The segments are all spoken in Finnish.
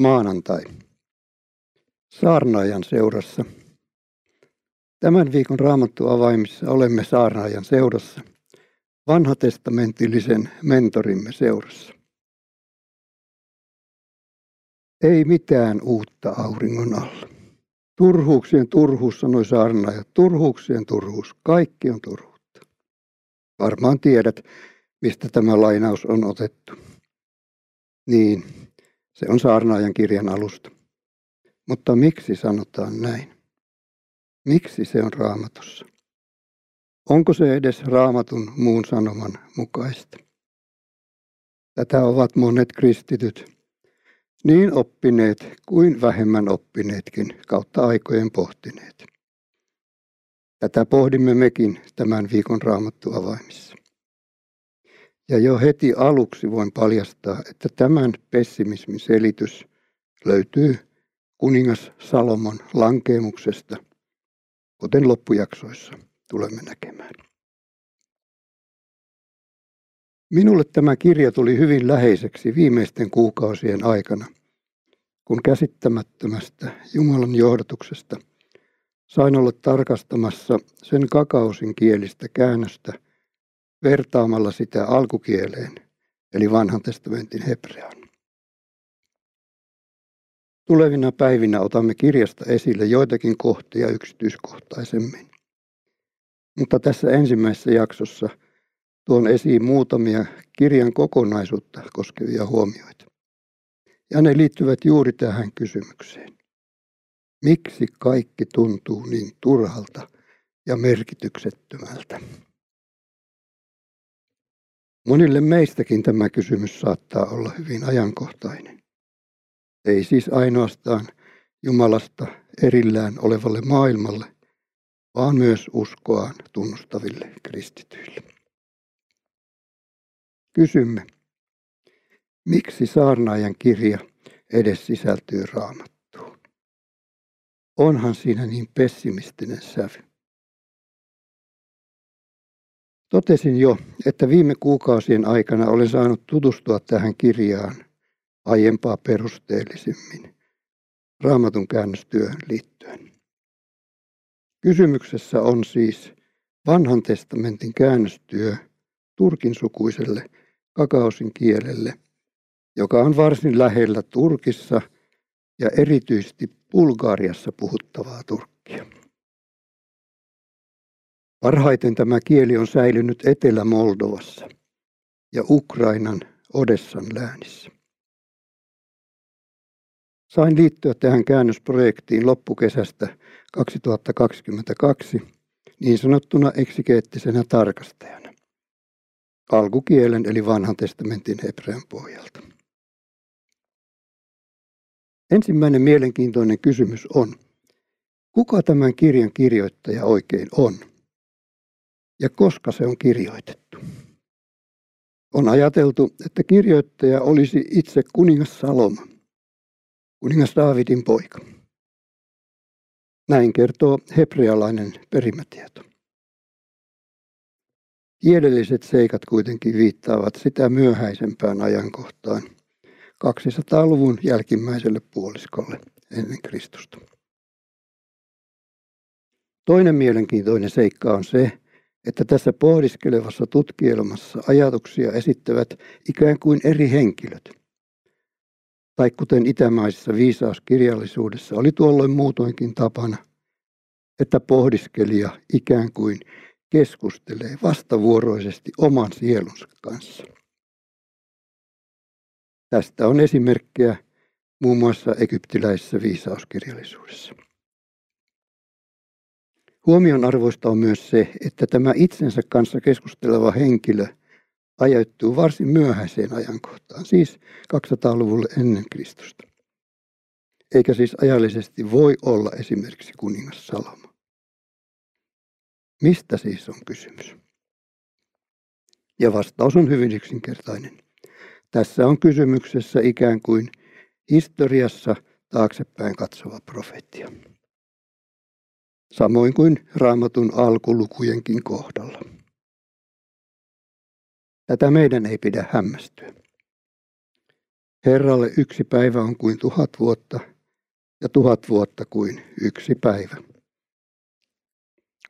Maanantai. Saarnaajan seurassa. Tämän viikon raamattu avaimissa olemme saarnaajan seurassa, vanhatestamentillisen mentorimme seurassa. Ei mitään uutta auringon alla. Turhuuksien turhuus, sanoi saarnaaja. Turhuuksien turhuus. Kaikki on turhuutta. Varmaan tiedät, mistä tämä lainaus on otettu. Niin, se on saarnaajan kirjan alusta. Mutta miksi sanotaan näin? Miksi se on raamatussa? Onko se edes raamatun muun sanoman mukaista? Tätä ovat monet kristityt, niin oppineet kuin vähemmän oppineetkin kautta aikojen pohtineet. Tätä pohdimme mekin tämän viikon raamattu avaimissa. Ja jo heti aluksi voin paljastaa, että tämän pessimismin selitys löytyy kuningas Salomon lankeemuksesta, kuten loppujaksoissa tulemme näkemään. Minulle tämä kirja tuli hyvin läheiseksi viimeisten kuukausien aikana, kun käsittämättömästä Jumalan johdatuksesta sain olla tarkastamassa sen kakausin kielistä käännöstä – vertaamalla sitä alkukieleen, eli vanhan testamentin hebreaan. Tulevina päivinä otamme kirjasta esille joitakin kohtia yksityiskohtaisemmin. Mutta tässä ensimmäisessä jaksossa tuon esiin muutamia kirjan kokonaisuutta koskevia huomioita. Ja ne liittyvät juuri tähän kysymykseen. Miksi kaikki tuntuu niin turhalta ja merkityksettömältä? Monille meistäkin tämä kysymys saattaa olla hyvin ajankohtainen. Ei siis ainoastaan Jumalasta erillään olevalle maailmalle, vaan myös uskoaan tunnustaville kristityille. Kysymme, miksi saarnaajan kirja edes sisältyy raamattuun? Onhan siinä niin pessimistinen sävy. Totesin jo, että viime kuukausien aikana olen saanut tutustua tähän kirjaan aiempaa perusteellisemmin raamatun käännöstyöhön liittyen. Kysymyksessä on siis vanhan testamentin käännöstyö turkin sukuiselle kakaosin kielelle, joka on varsin lähellä Turkissa ja erityisesti Bulgariassa puhuttavaa turkkia. Parhaiten tämä kieli on säilynyt Etelä-Moldovassa ja Ukrainan Odessan läänissä. Sain liittyä tähän käännösprojektiin loppukesästä 2022 niin sanottuna eksikeettisenä tarkastajana. Alkukielen eli vanhan testamentin hebrean pohjalta. Ensimmäinen mielenkiintoinen kysymys on, kuka tämän kirjan kirjoittaja oikein on? Ja koska se on kirjoitettu. On ajateltu, että kirjoittaja olisi itse kuningas Saloma, kuningas Daavidin poika. Näin kertoo hebrealainen perimätieto. Kielelliset seikat kuitenkin viittaavat sitä myöhäisempään ajankohtaan, 200-luvun jälkimmäiselle puoliskolle ennen Kristusta. Toinen mielenkiintoinen seikka on se, että tässä pohdiskelevassa tutkielmassa ajatuksia esittävät ikään kuin eri henkilöt. Tai kuten itämaisessa viisauskirjallisuudessa oli tuolloin muutoinkin tapana, että pohdiskelija ikään kuin keskustelee vastavuoroisesti oman sielunsa kanssa. Tästä on esimerkkejä muun muassa egyptiläisessä viisauskirjallisuudessa. Huomionarvoista on myös se, että tämä itsensä kanssa keskusteleva henkilö ajoittuu varsin myöhäiseen ajankohtaan, siis 200-luvulle ennen Kristusta. Eikä siis ajallisesti voi olla esimerkiksi kuningas Salomo. Mistä siis on kysymys? Ja vastaus on hyvin yksinkertainen. Tässä on kysymyksessä ikään kuin historiassa taaksepäin katsova profetia samoin kuin raamatun alkulukujenkin kohdalla. Tätä meidän ei pidä hämmästyä. Herralle yksi päivä on kuin tuhat vuotta ja tuhat vuotta kuin yksi päivä.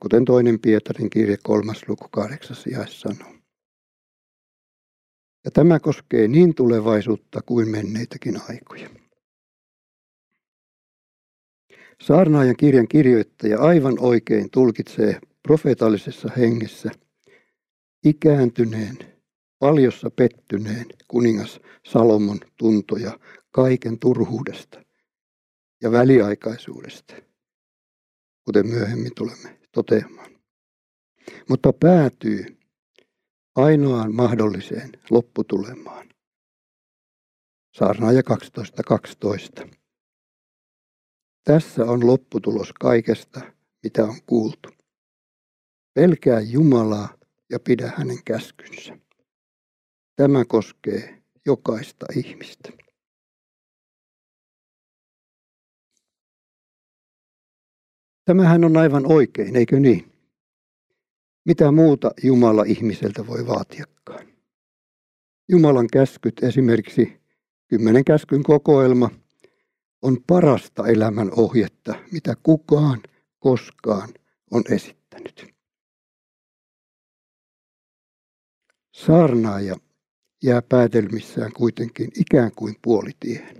Kuten toinen Pietarin kirje kolmas luku kahdeksas sanoo. Ja tämä koskee niin tulevaisuutta kuin menneitäkin aikoja. Saarnaajan kirjan kirjoittaja aivan oikein tulkitsee profeetallisessa hengessä ikääntyneen, paljossa pettyneen kuningas Salomon tuntoja kaiken turhuudesta ja väliaikaisuudesta, kuten myöhemmin tulemme toteamaan. Mutta päätyy ainoaan mahdolliseen lopputulemaan. Saarnaaja 12.12. 12. Tässä on lopputulos kaikesta, mitä on kuultu. Pelkää Jumalaa ja pidä hänen käskynsä. Tämä koskee jokaista ihmistä. Tämähän on aivan oikein, eikö niin? Mitä muuta Jumala ihmiseltä voi vaatiakaan? Jumalan käskyt, esimerkiksi kymmenen käskyn kokoelma, on parasta elämän ohjetta, mitä kukaan koskaan on esittänyt. Saarnaaja jää päätelmissään kuitenkin ikään kuin puolitiehen.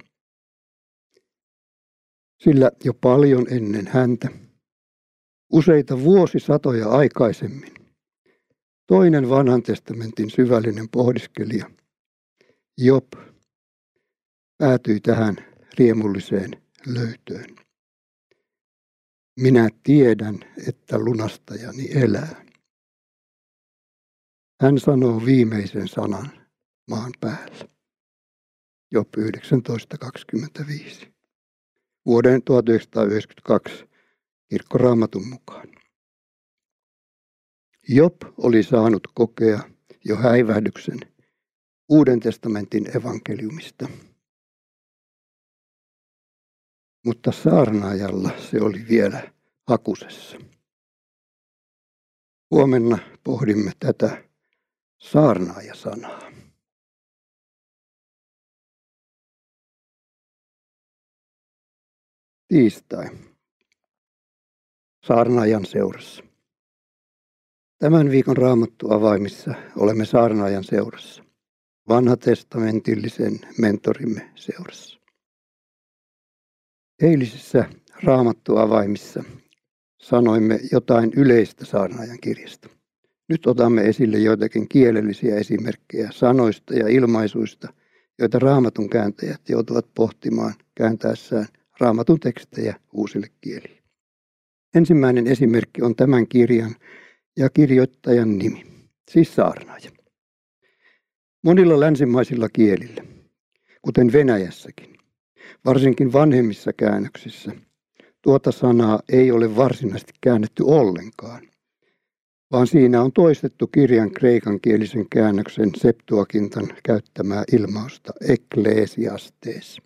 Sillä jo paljon ennen häntä, useita vuosisatoja aikaisemmin, toinen vanhan testamentin syvällinen pohdiskelija, Job, päätyi tähän riemulliseen löytöön. Minä tiedän, että lunastajani elää. Hän sanoo viimeisen sanan maan päällä. Job 19.25. Vuoden 1992 kirkkoraamatun mukaan. Job oli saanut kokea jo häivähdyksen Uuden testamentin evankeliumista. Mutta saarnaajalla se oli vielä hakusessa. Huomenna pohdimme tätä saarnaaja-sanaa. Tiistai. Saarnaajan seurassa. Tämän viikon raamattu avaimissa olemme saarnaajan seurassa, vanhatestamentillisen mentorimme seurassa. Eilisissä raamattu avaimissa sanoimme jotain yleistä saarnaajan kirjasta. Nyt otamme esille joitakin kielellisiä esimerkkejä sanoista ja ilmaisuista, joita raamatun kääntäjät joutuvat pohtimaan kääntäessään raamatun tekstejä uusille kielille. Ensimmäinen esimerkki on tämän kirjan ja kirjoittajan nimi, siis saarnaaja. Monilla länsimaisilla kielillä, kuten Venäjässäkin, varsinkin vanhemmissa käännöksissä, tuota sanaa ei ole varsinaisesti käännetty ollenkaan, vaan siinä on toistettu kirjan kreikankielisen käännöksen Septuakintan käyttämää ilmausta ekklesiastes,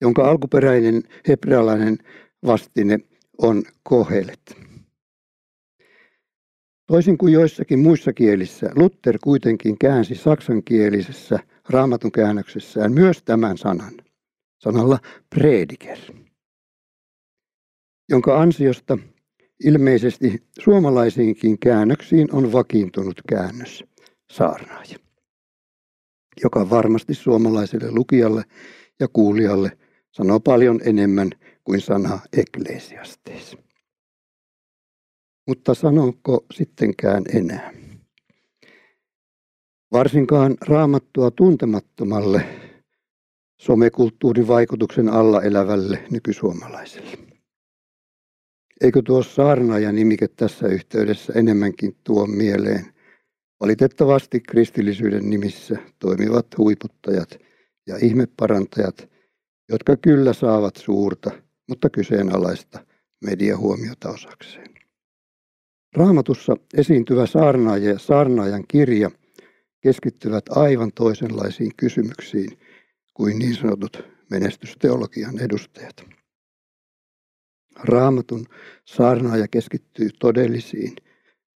jonka alkuperäinen hebrealainen vastine on kohelet. Toisin kuin joissakin muissa kielissä, Luther kuitenkin käänsi saksankielisessä raamatun käännöksessään myös tämän sanan, sanalla prediker, jonka ansiosta ilmeisesti suomalaisiinkin käännöksiin on vakiintunut käännös saarnaaja, joka varmasti suomalaiselle lukijalle ja kuulijalle sanoo paljon enemmän kuin sana eklesiastes. Mutta sanonko sittenkään enää? Varsinkaan raamattua tuntemattomalle somekulttuurin vaikutuksen alla elävälle nykysuomalaiselle. Eikö tuo saarnaaja nimike tässä yhteydessä enemmänkin tuo mieleen valitettavasti kristillisyyden nimissä toimivat huiputtajat ja ihmeparantajat, jotka kyllä saavat suurta, mutta kyseenalaista mediahuomiota osakseen. Raamatussa esiintyvä saarnaaja ja saarnaajan kirja keskittyvät aivan toisenlaisiin kysymyksiin kuin niin sanotut menestysteologian edustajat. Raamatun saarnaaja keskittyy todellisiin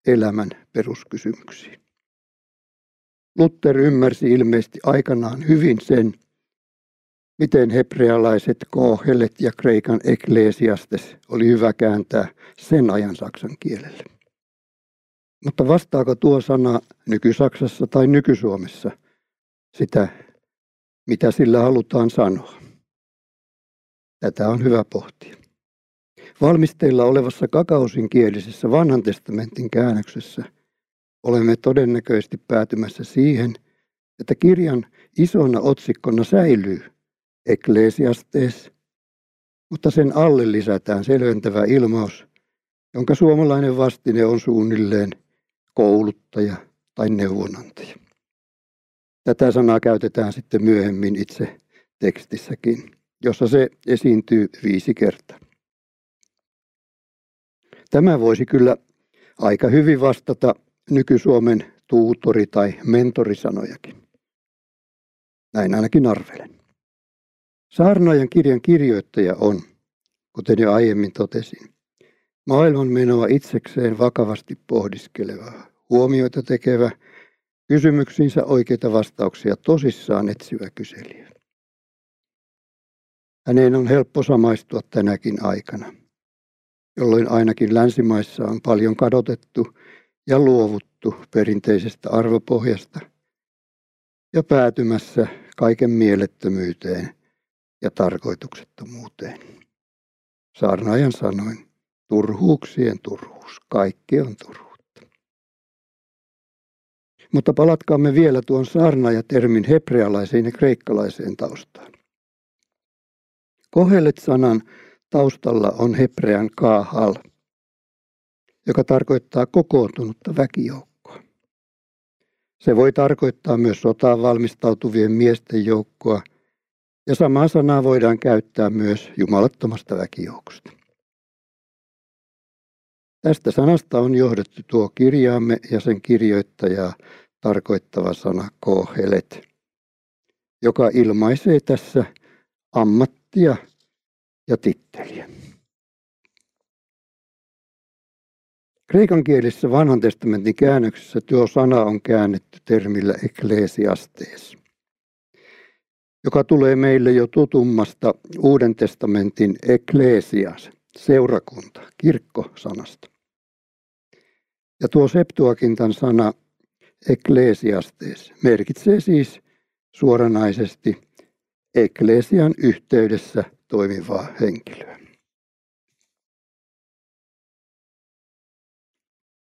elämän peruskysymyksiin. Luther ymmärsi ilmeisesti aikanaan hyvin sen, miten hebrealaiset kohelet ja kreikan eklesiastes oli hyvä kääntää sen ajan saksan kielelle. Mutta vastaako tuo sana nyky-Saksassa tai nyky-Suomessa sitä, mitä sillä halutaan sanoa? Tätä on hyvä pohtia. Valmisteilla olevassa kakausinkielisessä vanhan testamentin käännöksessä olemme todennäköisesti päätymässä siihen, että kirjan isona otsikkona säilyy Ecclesiastes, mutta sen alle lisätään selventävä ilmaus, jonka suomalainen vastine on suunnilleen kouluttaja tai neuvonantaja. Tätä sanaa käytetään sitten myöhemmin itse tekstissäkin, jossa se esiintyy viisi kertaa. Tämä voisi kyllä aika hyvin vastata nyky-Suomen tuutori- tai mentorisanojakin. Näin ainakin arvelen. Saarnaajan kirjan kirjoittaja on, kuten jo aiemmin totesin, maailman menoa itsekseen vakavasti pohdiskeleva, huomioita tekevä, kysymyksiinsä oikeita vastauksia tosissaan etsivä kyselijä. Häneen on helppo samaistua tänäkin aikana, jolloin ainakin länsimaissa on paljon kadotettu ja luovuttu perinteisestä arvopohjasta ja päätymässä kaiken mielettömyyteen ja tarkoituksettomuuteen. Saarnaajan sanoin, turhuuksien turhuus, kaikki on turhuutta. Mutta palatkaamme vielä tuon saarnaajatermin hebrealaiseen ja kreikkalaiseen taustaan. Kohelet-sanan taustalla on hebrean kahal, joka tarkoittaa kokoontunutta väkijoukkoa. Se voi tarkoittaa myös sotaan valmistautuvien miesten joukkoa – ja samaa sanaa voidaan käyttää myös jumalattomasta väkijoukosta. Tästä sanasta on johdettu tuo kirjaamme ja sen kirjoittajaa tarkoittava sana kohelet, joka ilmaisee tässä ammattia ja titteliä. Kreikan kielessä vanhan testamentin käännöksessä tuo sana on käännetty termillä eklesiastees joka tulee meille jo tutummasta Uuden testamentin eklesias, seurakunta, kirkko-sanasta. Ja tuo Septuakintan sana eklesiastes merkitsee siis suoranaisesti eklesian yhteydessä toimivaa henkilöä.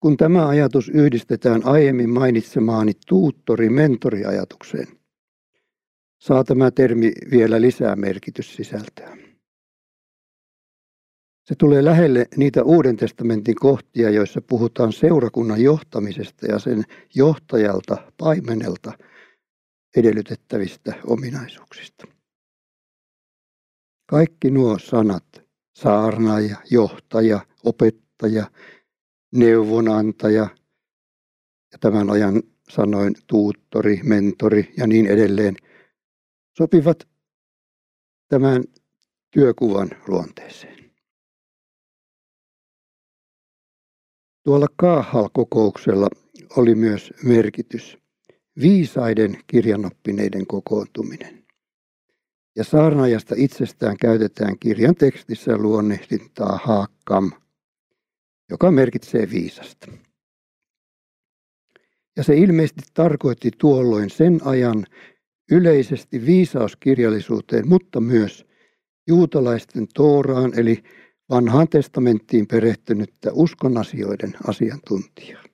Kun tämä ajatus yhdistetään aiemmin mainitsemaani tuuttori-mentoriajatukseen, saa tämä termi vielä lisää merkityssisältöä. Se tulee lähelle niitä Uuden testamentin kohtia, joissa puhutaan seurakunnan johtamisesta ja sen johtajalta, paimenelta edellytettävistä ominaisuuksista. Kaikki nuo sanat, saarnaaja, johtaja, opettaja, neuvonantaja ja tämän ajan sanoin tuuttori, mentori ja niin edelleen – sopivat tämän työkuvan luonteeseen. Tuolla Kaahal-kokouksella oli myös merkitys viisaiden kirjanoppineiden kokoontuminen. Ja saarnaajasta itsestään käytetään kirjan tekstissä luonnehdintaa haakkam, joka merkitsee viisasta. Ja se ilmeisesti tarkoitti tuolloin sen ajan yleisesti viisauskirjallisuuteen, mutta myös juutalaisten Tooraan eli vanhaan testamenttiin perehtynyttä uskonasioiden asiantuntijaa.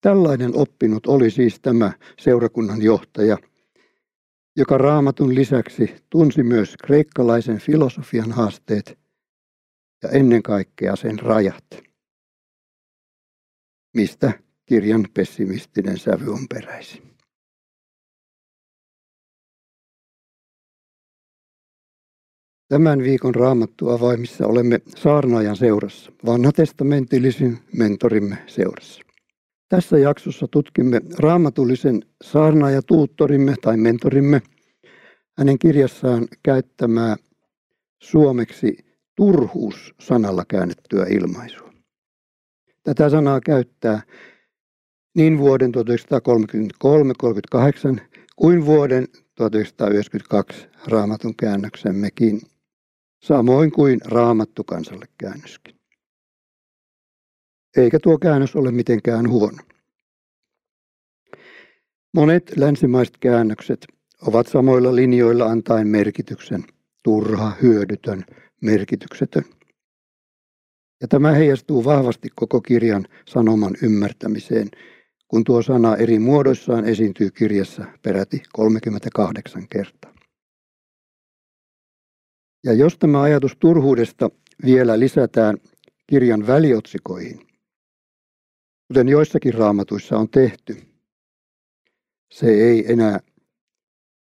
Tällainen oppinut oli siis tämä seurakunnan johtaja, joka raamatun lisäksi tunsi myös kreikkalaisen filosofian haasteet ja ennen kaikkea sen rajat, mistä kirjan pessimistinen sävy on peräisin. Tämän viikon raamattu avaimissa olemme saarnaajan seurassa, vanhatestamentillisen mentorimme seurassa. Tässä jaksossa tutkimme raamatullisen saarnaajatuuttorimme tai mentorimme hänen kirjassaan käyttämää suomeksi turhuus-sanalla käännettyä ilmaisua. Tätä sanaa käyttää niin vuoden 1933-38 kuin vuoden 1992 raamatun käännöksemmekin, samoin kuin raamattu kansalle käännöskin. Eikä tuo käännös ole mitenkään huono. Monet länsimaiset käännökset ovat samoilla linjoilla antaen merkityksen turha, hyödytön, merkityksetön. Ja tämä heijastuu vahvasti koko kirjan sanoman ymmärtämiseen, kun tuo sana eri muodoissaan esiintyy kirjassa peräti 38 kertaa. Ja jos tämä ajatus turhuudesta vielä lisätään kirjan väliotsikoihin, kuten joissakin raamatuissa on tehty, se ei enää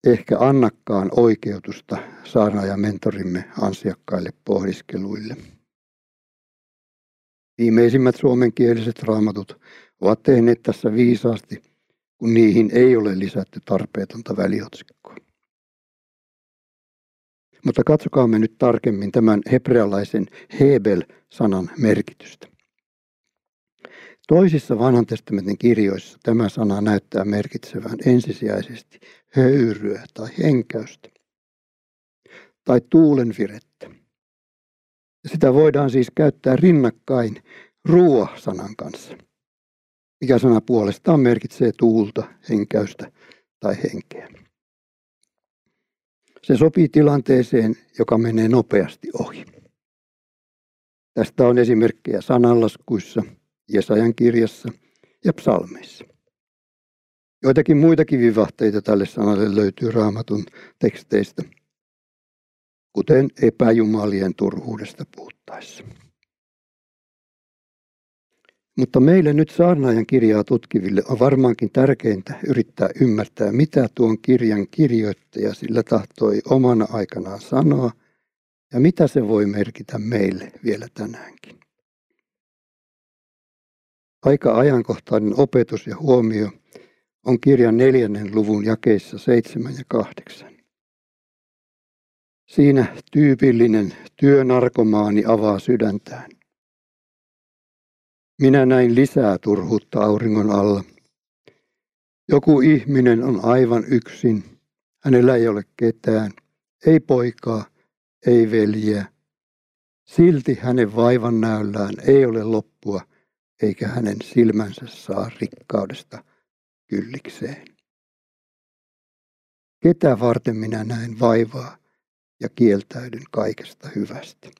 ehkä annakaan oikeutusta saarna ja mentorimme ansiakkaille pohdiskeluille. Viimeisimmät suomenkieliset raamatut ovat tehneet tässä viisaasti, kun niihin ei ole lisätty tarpeetonta väliotsikkoa. Mutta katsokaamme nyt tarkemmin tämän hebrealaisen Hebel-sanan merkitystä. Toisissa vanhan testamentin kirjoissa tämä sana näyttää merkitsevän ensisijaisesti höyryä tai henkäystä tai tuulenvirettä. Sitä voidaan siis käyttää rinnakkain ruoa-sanan kanssa, mikä sana puolestaan merkitsee tuulta, henkäystä tai henkeä. Se sopii tilanteeseen, joka menee nopeasti ohi. Tästä on esimerkkejä sananlaskuissa, Jesajan kirjassa ja psalmeissa. Joitakin muitakin vivahteita tälle sanalle löytyy raamatun teksteistä, kuten epäjumalien turhuudesta puhuttaessa. Mutta meille nyt saarnaajan kirjaa tutkiville on varmaankin tärkeintä yrittää ymmärtää, mitä tuon kirjan kirjoittaja sillä tahtoi omana aikanaan sanoa ja mitä se voi merkitä meille vielä tänäänkin. Aika ajankohtainen opetus ja huomio on kirjan neljännen luvun jakeissa 7 ja 8. Siinä tyypillinen työnarkomaani avaa sydäntään. Minä näin lisää turhuutta auringon alla. Joku ihminen on aivan yksin. Hänellä ei ole ketään, ei poikaa, ei veljeä. Silti hänen vaivan näyllään ei ole loppua, eikä hänen silmänsä saa rikkaudesta kyllikseen. Ketä varten minä näen vaivaa ja kieltäydyn kaikesta hyvästä?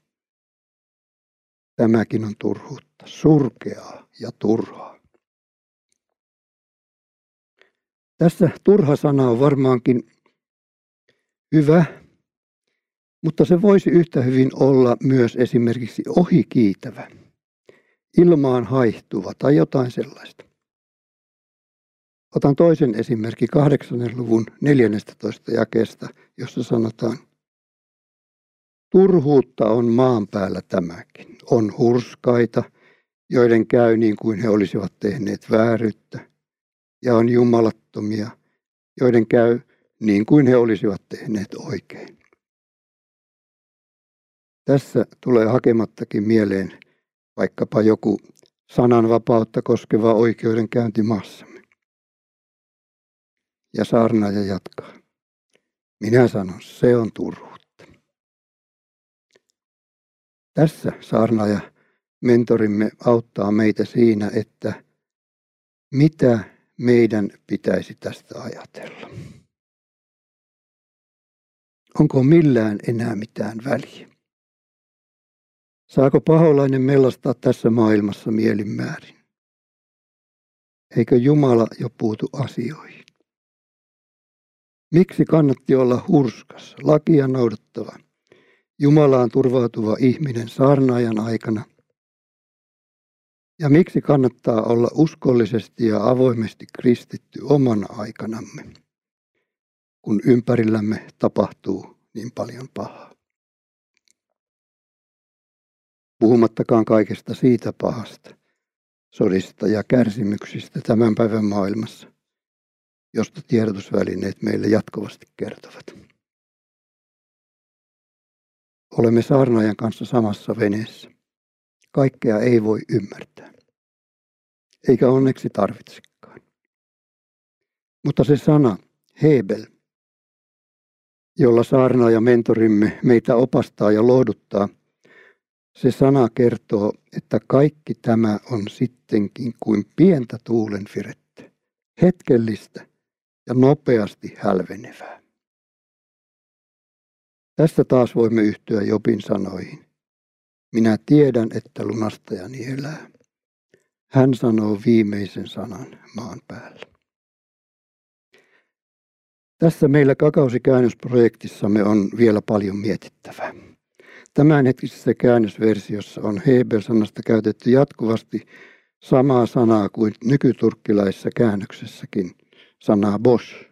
Tämäkin on turhuutta, surkeaa ja turhaa. Tässä turha sana on varmaankin hyvä, mutta se voisi yhtä hyvin olla myös esimerkiksi ohikiitävä, ilmaan haihtuva tai jotain sellaista. Otan toisen esimerkki kahdeksannen luvun 14 jakeesta, jossa sanotaan, Turhuutta on maan päällä tämäkin. On hurskaita, joiden käy niin kuin he olisivat tehneet vääryyttä, ja on jumalattomia, joiden käy niin kuin he olisivat tehneet oikein. Tässä tulee hakemattakin mieleen vaikkapa joku sananvapautta koskeva oikeudenkäynti maassamme. Ja saarnaaja jatkaa. Minä sanon, se on turhu. Tässä saarnaaja mentorimme auttaa meitä siinä, että mitä meidän pitäisi tästä ajatella. Onko millään enää mitään väliä? Saako paholainen mellastaa tässä maailmassa mielinmäärin? Eikö Jumala jo puutu asioihin? Miksi kannatti olla hurskas, lakia noudattava, Jumalaan turvautuva ihminen saarnaajan aikana? Ja miksi kannattaa olla uskollisesti ja avoimesti kristitty omana aikanamme, kun ympärillämme tapahtuu niin paljon pahaa? Puhumattakaan kaikesta siitä pahasta, sodista ja kärsimyksistä tämän päivän maailmassa, josta tiedotusvälineet meille jatkuvasti kertovat. Olemme saarnaajan kanssa samassa veneessä. Kaikkea ei voi ymmärtää. Eikä onneksi tarvitsekaan. Mutta se sana, Hebel, jolla saarna ja mentorimme meitä opastaa ja lohduttaa, se sana kertoo, että kaikki tämä on sittenkin kuin pientä tuulenfirettä, hetkellistä ja nopeasti hälvenevää. Tästä taas voimme yhtyä Jobin sanoihin. Minä tiedän, että lunastajani elää. Hän sanoo viimeisen sanan maan päällä. Tässä meillä kakausikäännösprojektissamme on vielä paljon mietittävää. Tämänhetkisessä käännösversiossa on Hebel-sanasta käytetty jatkuvasti samaa sanaa kuin nykyturkkilaisessa käännöksessäkin, sanaa Bosch,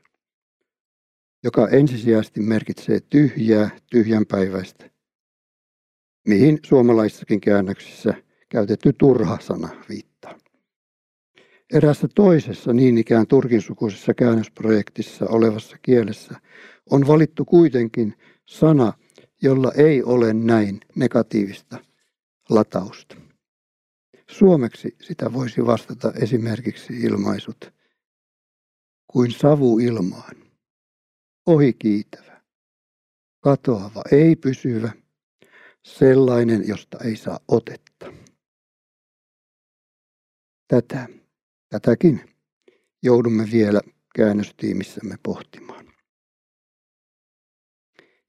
joka ensisijaisesti merkitsee tyhjää, tyhjänpäiväistä, mihin suomalaisissakin käännöksissä käytetty turha sana viittaa. Erässä toisessa niin ikään turkinsukuisessa käännösprojektissa olevassa kielessä on valittu kuitenkin sana, jolla ei ole näin negatiivista latausta. Suomeksi sitä voisi vastata esimerkiksi ilmaisut kuin savu ilmaan, ohikiitävä, katoava, ei pysyvä, sellainen, josta ei saa otetta. Tätä, tätäkin joudumme vielä käännöstiimissämme pohtimaan.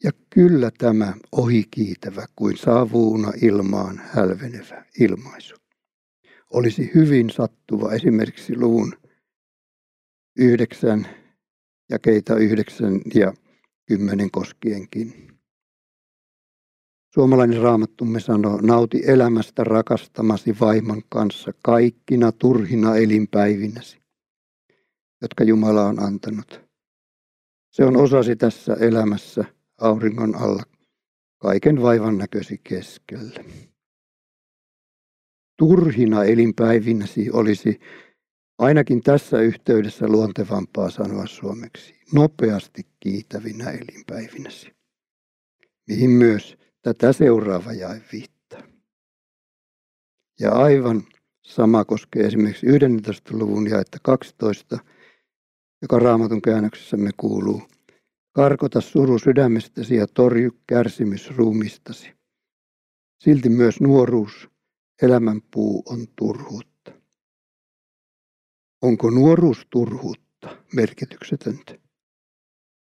Ja kyllä tämä ohikiitävä kuin savuuna ilmaan hälvenevä ilmaisu olisi hyvin sattuva esimerkiksi luvun yhdeksän ja keitä yhdeksän ja kymmenen koskienkin. Suomalainen raamattumme sanoo, nauti elämästä rakastamasi vaimon kanssa kaikkina turhina elinpäivinäsi, jotka Jumala on antanut. Se on osasi tässä elämässä auringon alla kaiken vaivan näköisi keskellä. Turhina elinpäivinäsi olisi ainakin tässä yhteydessä luontevampaa sanoa suomeksi. Nopeasti kiitävinä elinpäivinäsi. Mihin myös tätä seuraava jae viittaa. Ja aivan sama koskee esimerkiksi 11. luvun jaetta 12, joka raamatun käännöksessämme kuuluu. Karkota suru sydämestäsi ja torju kärsimys ruumistasi. Silti myös nuoruus, elämänpuu on turhuutta. Onko nuoruus turhuutta, merkityksetöntä?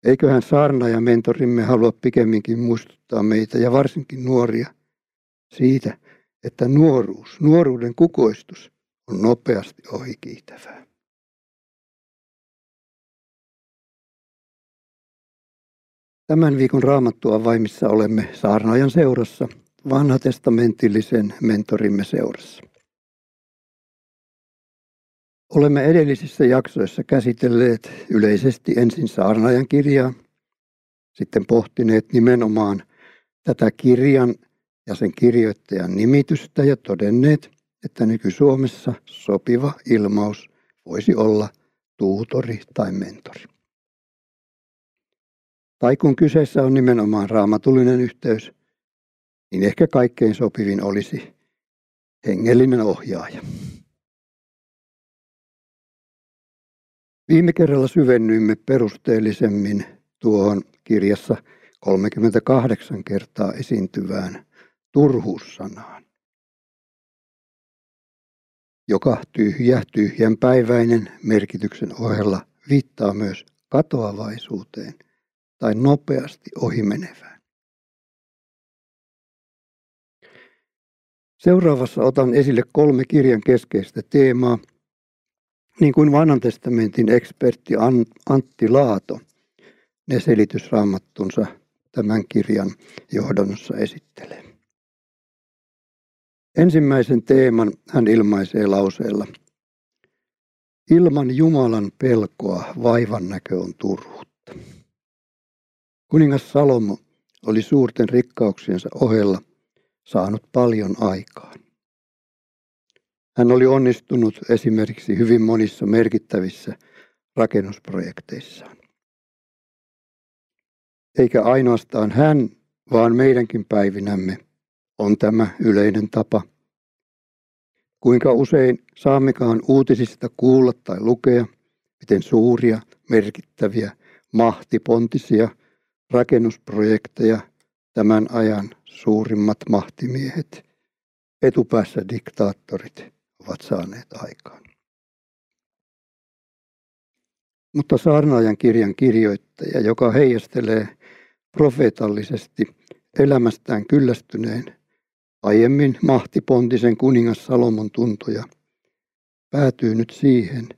Eiköhän saarna ja mentorimme halua pikemminkin muistuttaa meitä ja varsinkin nuoria siitä, että nuoruus, nuoruuden kukoistus on nopeasti ohikiitävää. Tämän viikon raamattua vaimissa olemme saarnaajan seurassa, vanhatestamentillisen mentorimme seurassa. Olemme edellisissä jaksoissa käsitelleet yleisesti ensin saarnaajan kirjaa, sitten pohtineet nimenomaan tätä kirjan ja sen kirjoittajan nimitystä ja todenneet, että nyky-Suomessa sopiva ilmaus voisi olla tuutori tai mentori. Tai kun kyseessä on nimenomaan raamatullinen yhteys, niin ehkä kaikkein sopivin olisi hengellinen ohjaaja. Viime kerralla syvennyimme perusteellisemmin tuohon kirjassa 38 kertaa esiintyvään turhuussanaan, joka tyhjä, tyhjänpäiväinen merkityksen ohella viittaa myös katoavaisuuteen tai nopeasti ohimenevään. Seuraavassa otan esille kolme kirjan keskeistä teemaa – niin kuin vanhan testamentin ekspertti Antti Laato ne selitysraamattunsa tämän kirjan johdannossa esittelee. Ensimmäisen teeman hän ilmaisee lauseella. Ilman Jumalan pelkoa vaivan näkö on turhuutta. Kuningas Salomo oli suurten rikkauksiensa ohella saanut paljon aikaan. Hän oli onnistunut esimerkiksi hyvin monissa merkittävissä rakennusprojekteissaan. Eikä ainoastaan hän, vaan meidänkin päivinämme on tämä yleinen tapa. Kuinka usein saammekaan uutisista kuulla tai lukea, miten suuria, merkittäviä, mahtipontisia rakennusprojekteja tämän ajan suurimmat mahtimiehet, etupäässä diktaattorit, ovat saaneet aikaan. Mutta saarnaajan kirjan kirjoittaja, joka heijastelee profeetallisesti elämästään kyllästyneen aiemmin mahtipontisen kuningas Salomon tuntoja, päätyy nyt siihen,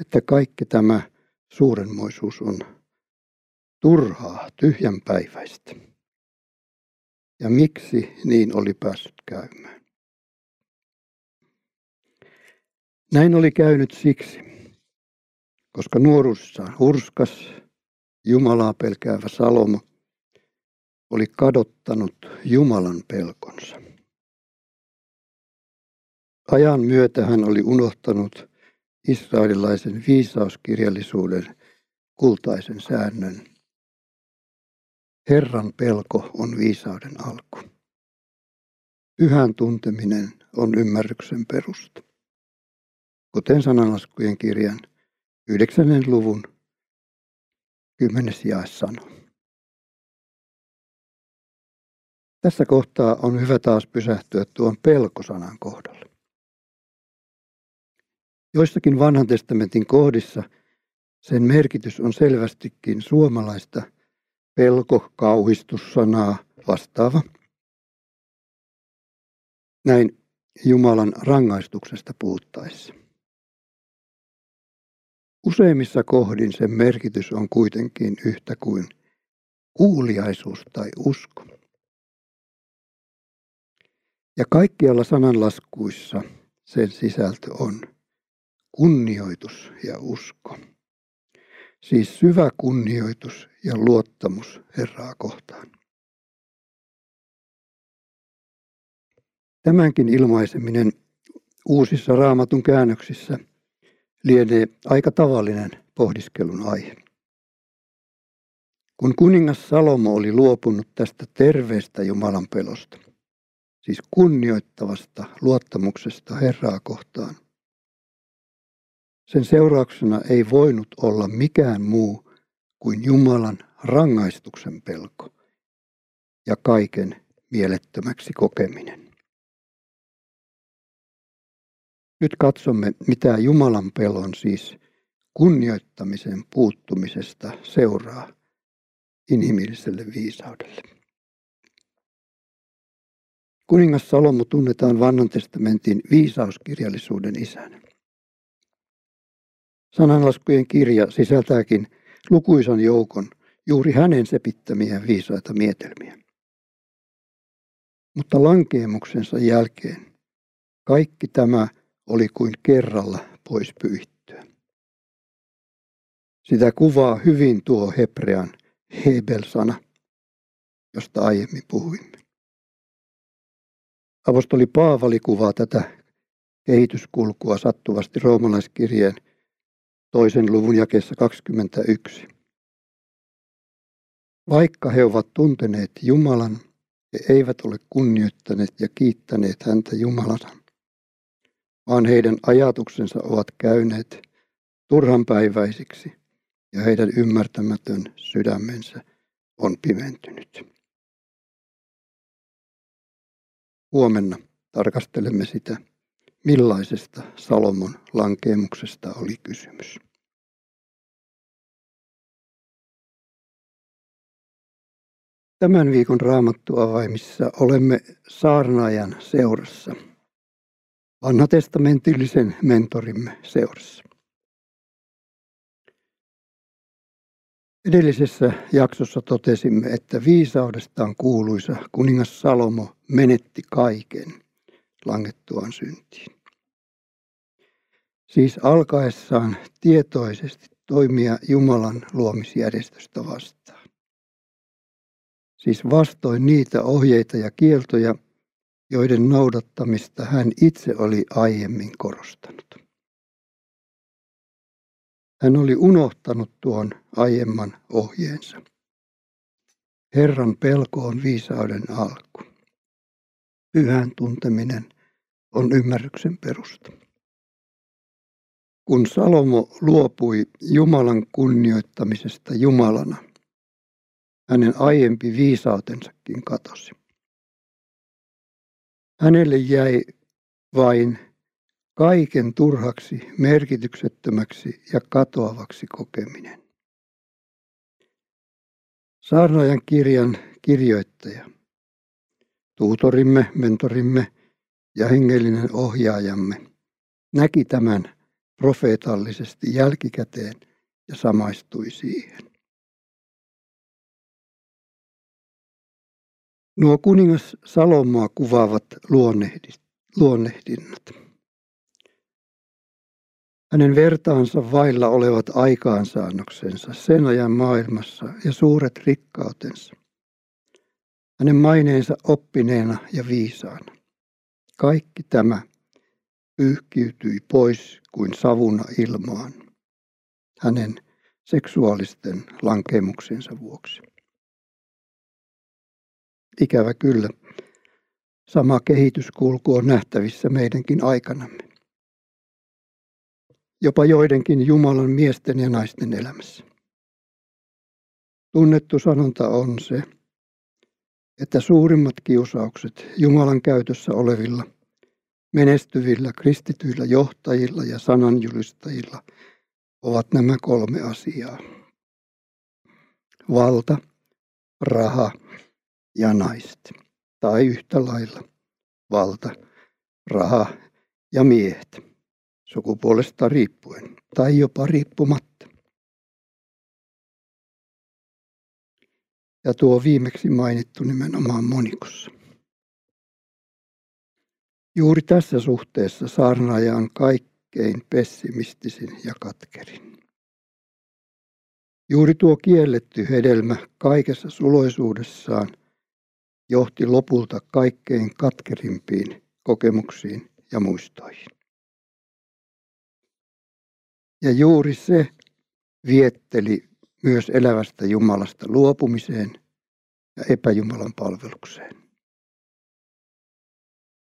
että kaikki tämä suurenmoisuus on turhaa, tyhjänpäiväistä. Ja miksi niin oli päässyt käymään? Näin oli käynyt siksi, koska nuoruussaan hurskas, Jumalaa pelkäävä Salomo oli kadottanut Jumalan pelkonsa. Ajan myötä hän oli unohtanut israelilaisen viisauskirjallisuuden kultaisen säännön. Herran pelko on viisauden alku. Pyhän tunteminen on ymmärryksen perusta. Kuten sananlaskujen kirjan 9. luvun 10. jae sanoo. Tässä kohtaa on hyvä taas pysähtyä tuon pelkosanan kohdalle. Joissakin vanhan testamentin kohdissa sen merkitys on selvästikin suomalaista pelko, kauhistussanaa vastaava. Näin Jumalan rangaistuksesta puhuttaessa. Useimmissa kohdin sen merkitys on kuitenkin yhtä kuin kuuliaisuus tai usko. Ja kaikkialla sananlaskuissa sen sisältö on kunnioitus ja usko. Siis syvä kunnioitus ja luottamus Herraa kohtaan. Tämänkin ilmaiseminen uusissa raamatun käännöksissä lienee aika tavallinen pohdiskelun aihe. Kun kuningas Salomo oli luopunut tästä terveestä Jumalan pelosta, siis kunnioittavasta luottamuksesta Herraa kohtaan, sen seurauksena ei voinut olla mikään muu kuin Jumalan rangaistuksen pelko ja kaiken mielettömäksi kokeminen. Nyt katsomme, mitä Jumalan pelon siis kunnioittamisen puuttumisesta seuraa inhimilliselle viisaudelle. Kuningas Salomo tunnetaan vanhan testamentin viisauskirjallisuuden isänä. Sananlaskujen kirja sisältääkin lukuisan joukon juuri hänen sepittämiä viisaita mietelmiä. Mutta lankeemuksensa jälkeen kaikki tämä oli kuin kerralla pois pyyhittyä. Sitä kuvaa hyvin tuo hebrean Hebel-sana, josta aiemmin puhuimme. Apostoli Paavali kuvaa tätä kehityskulkua sattuvasti roomalaiskirjeen toisen luvun jakeessa 21. Vaikka he ovat tunteneet Jumalan, he eivät ole kunnioittaneet ja kiittäneet häntä Jumalana, vaan heidän ajatuksensa ovat käyneet turhanpäiväisiksi ja heidän ymmärtämätön sydämensä on pimentynyt. Huomenna tarkastelemme sitä, millaisesta Salomon lankeemuksesta oli kysymys. Tämän viikon raamattuavaimissa olemme saarnaajan seurassa, vanhatestamentillisen mentorimme seurassa. Edellisessä jaksossa totesimme, että viisaudestaan kuuluisa kuningas Salomo menetti kaiken langettuaan syntiin. Siis alkaessaan tietoisesti toimia Jumalan luomisjärjestöstä vastaan. Siis vastoin niitä ohjeita ja kieltoja, joiden noudattamista hän itse oli aiemmin korostanut. Hän oli unohtanut tuon aiemman ohjeensa. Herran pelko on viisauden alku. Pyhän tunteminen on ymmärryksen perusta. Kun Salomo luopui Jumalan kunnioittamisesta Jumalana, hänen aiempi viisautensakin katosi. Hänelle jäi vain kaiken turhaksi, merkityksettömäksi ja katoavaksi kokeminen. Saarnaajan kirjan kirjoittaja, tuutorimme, mentorimme ja hengellinen ohjaajamme näki tämän profeetallisesti jälkikäteen ja samaistui siihen. Nuo kuningas Salomaa kuvaavat luonnehdinnat. Hänen vertaansa vailla olevat aikaansaannoksensa sen ajan maailmassa ja suuret rikkautensa. Hänen maineensa oppineena ja viisaana. Kaikki tämä pyyhkiytyi pois kuin savuna ilmaan hänen seksuaalisten lankemuksensa vuoksi. Ikävä kyllä, sama kehityskulku on nähtävissä meidänkin aikanamme. Jopa joidenkin Jumalan miesten ja naisten elämässä. Tunnettu sanonta on se, että suurimmat kiusaukset Jumalan käytössä olevilla, menestyvillä kristityillä johtajilla ja sananjulistajilla ovat nämä kolme asiaa. Valta, raha ja naiset. Tai yhtä lailla valta, raha ja miehet, sukupuolesta riippuen tai jopa riippumatta. Ja tuo viimeksi mainittu nimenomaan monikossa. Juuri tässä suhteessa saarnaaja on kaikkein pessimistisin ja katkerin. Juuri tuo kielletty hedelmä kaikessa suloisuudessaan johti lopulta kaikkein katkerimpiin kokemuksiin ja muistoihin. Ja juuri se vietteli myös elävästä Jumalasta luopumiseen ja epäjumalan palvelukseen.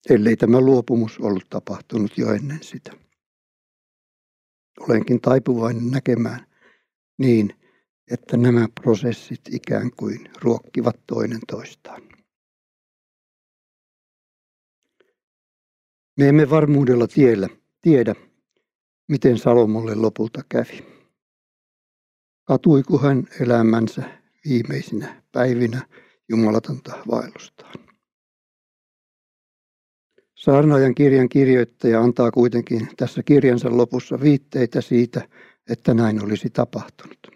Ellei tämä luopumus ollut tapahtunut jo ennen sitä. Olenkin taipuvainen näkemään niin, että nämä prosessit ikään kuin ruokkivat toinen toistaan. Me emme varmuudella tiedä, tiedä miten Salomolle lopulta kävi. Katuiko hän elämänsä viimeisinä päivinä jumalatonta vaellustaan. Saarnaajan kirjan kirjoittaja antaa kuitenkin tässä kirjansa lopussa viitteitä siitä, että näin olisi tapahtunut.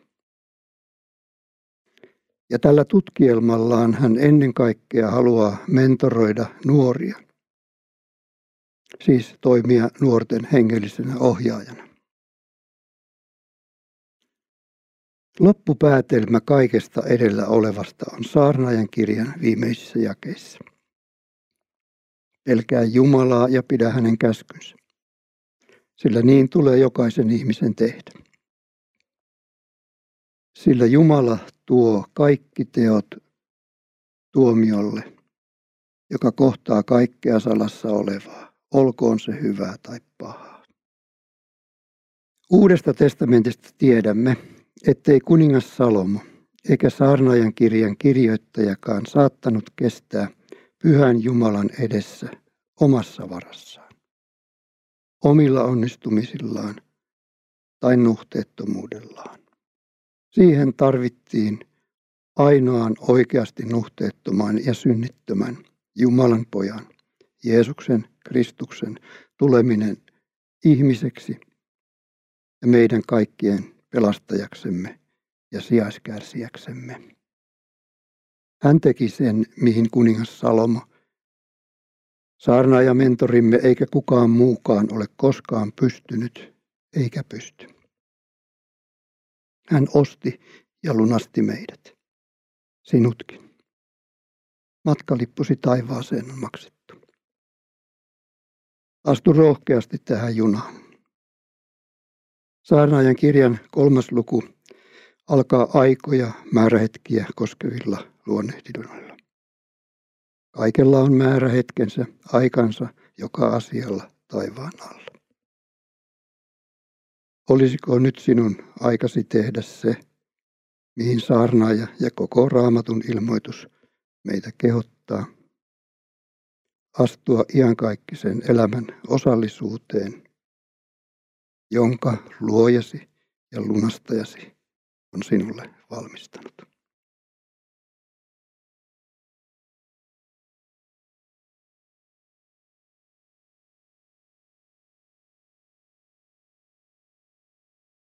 Ja tällä tutkielmallaan hän ennen kaikkea haluaa mentoroida nuoria, siis toimia nuorten hengellisenä ohjaajana. Loppupäätelmä kaikesta edellä olevasta on saarnaajan kirjan viimeisissä jakeissa. Pelkää Jumalaa ja pidä hänen käskynsä, sillä niin tulee jokaisen ihmisen tehdä. Sillä Jumala tuo kaikki teot tuomiolle, joka kohtaa kaikkea salassa olevaa, olkoon se hyvää tai pahaa. Uudesta testamentista tiedämme, ettei kuningas Salomo eikä saarnaajan kirjan kirjoittajakaan saattanut kestää pyhän Jumalan edessä omassa varassaan, omilla onnistumisillaan tai nuhteettomuudellaan. Siihen tarvittiin ainoan oikeasti nuhteettoman ja synnittömän Jumalan pojan, Jeesuksen Kristuksen tuleminen ihmiseksi ja meidän kaikkien pelastajaksemme ja sijaiskärsiäksemme. Hän teki sen, mihin kuningas Salomo, saarnaaja mentorimme eikä kukaan muukaan ole koskaan pystynyt eikä pysty. Hän osti ja lunasti meidät, sinutkin. Matkalippusi taivaaseen on maksettu. Astu rohkeasti tähän junaan. Saarnaajan kirjan kolmas luku alkaa aikoja, määrähetkiä koskevilla luonnehdinnoilla. Kaikella on määrähetkensä, aikansa joka asialla taivaan alla. Olisiko nyt sinun aikasi tehdä se, mihin saarnaaja ja koko raamatun ilmoitus meitä kehottaa astua iankaikkisen elämän osallisuuteen, jonka luojasi ja lunastajasi on sinulle valmistanut.